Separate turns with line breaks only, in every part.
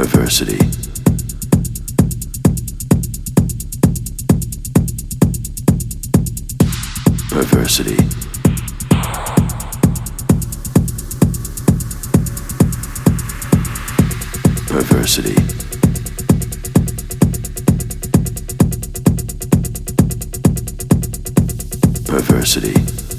Perversity. Perversity. Perversity. Perversity.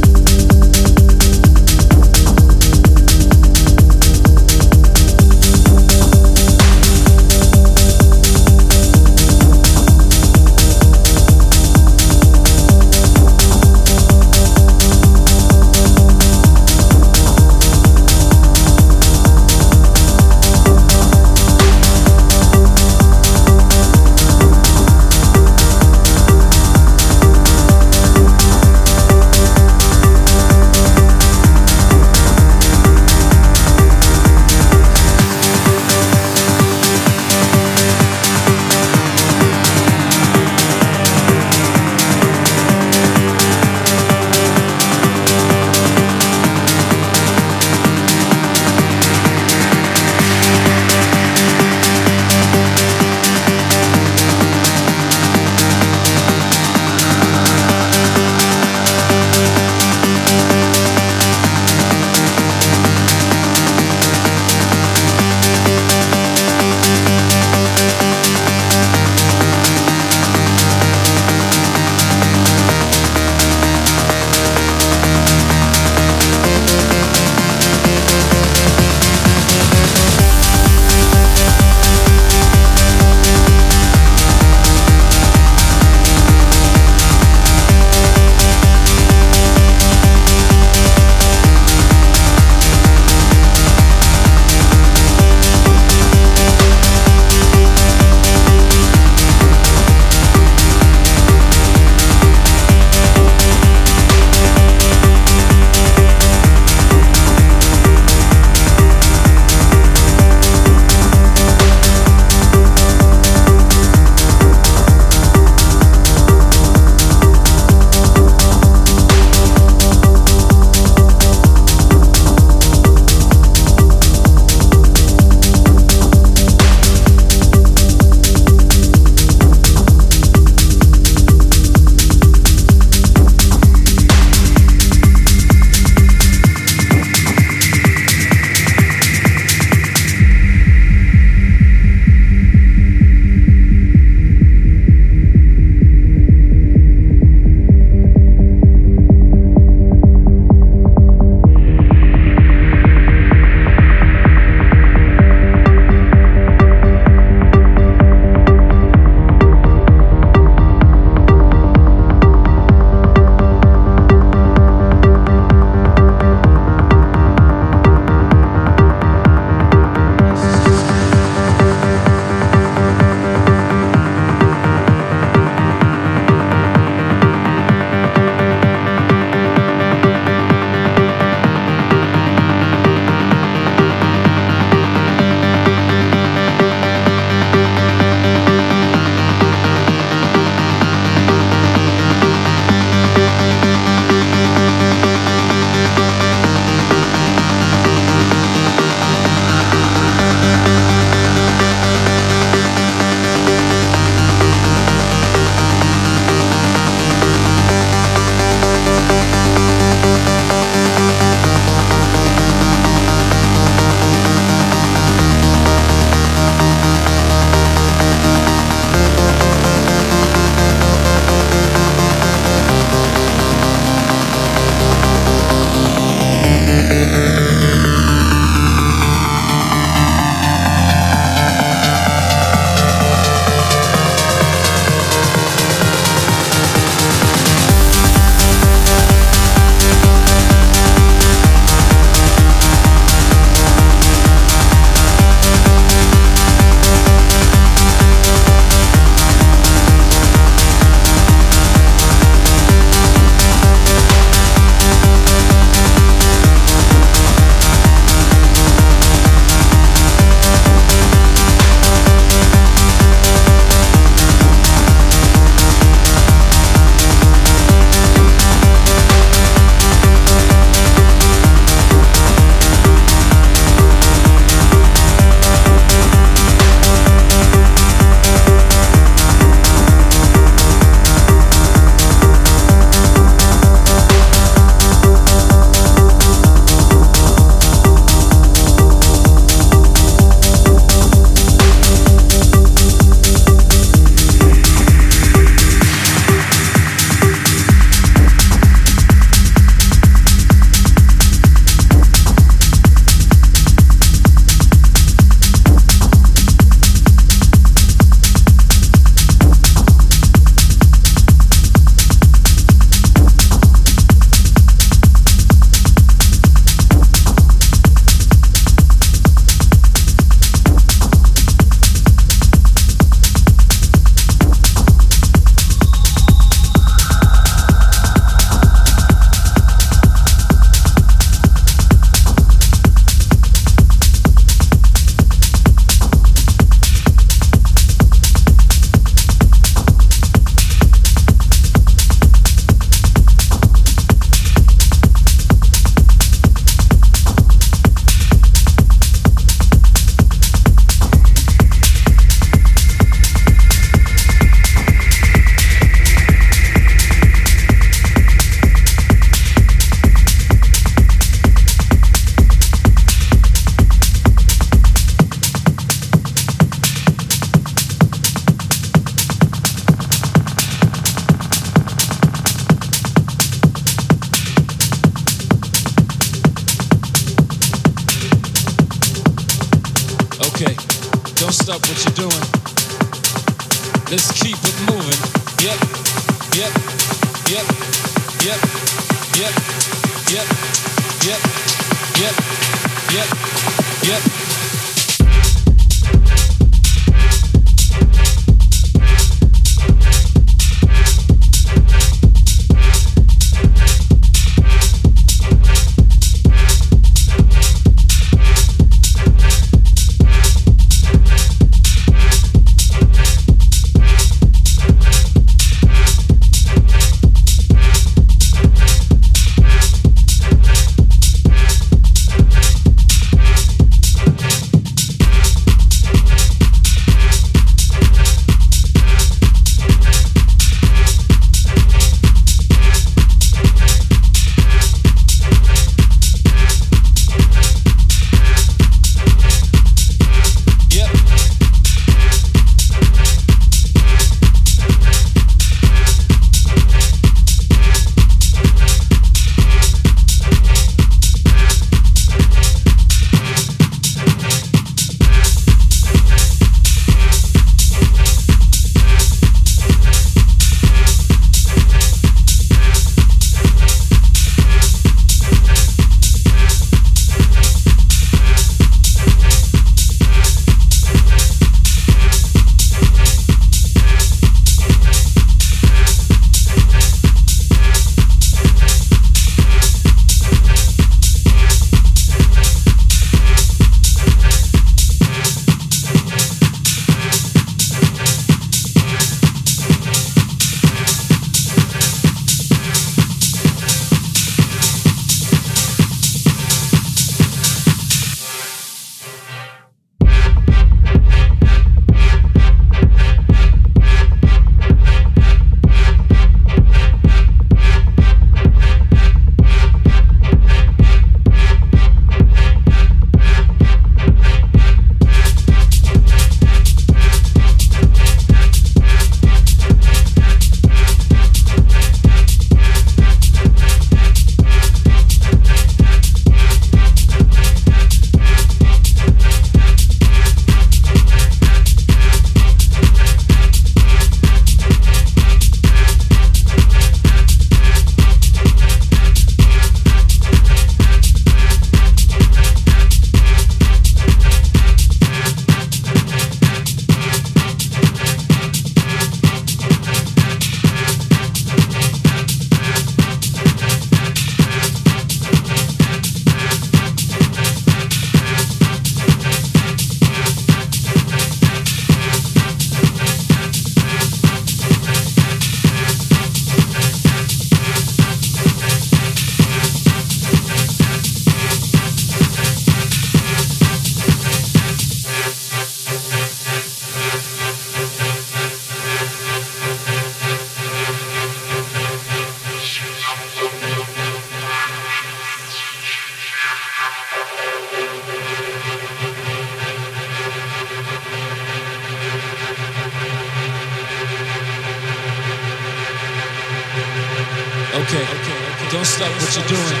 stop what you're doing.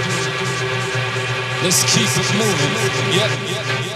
Let's keep it moving. Yep.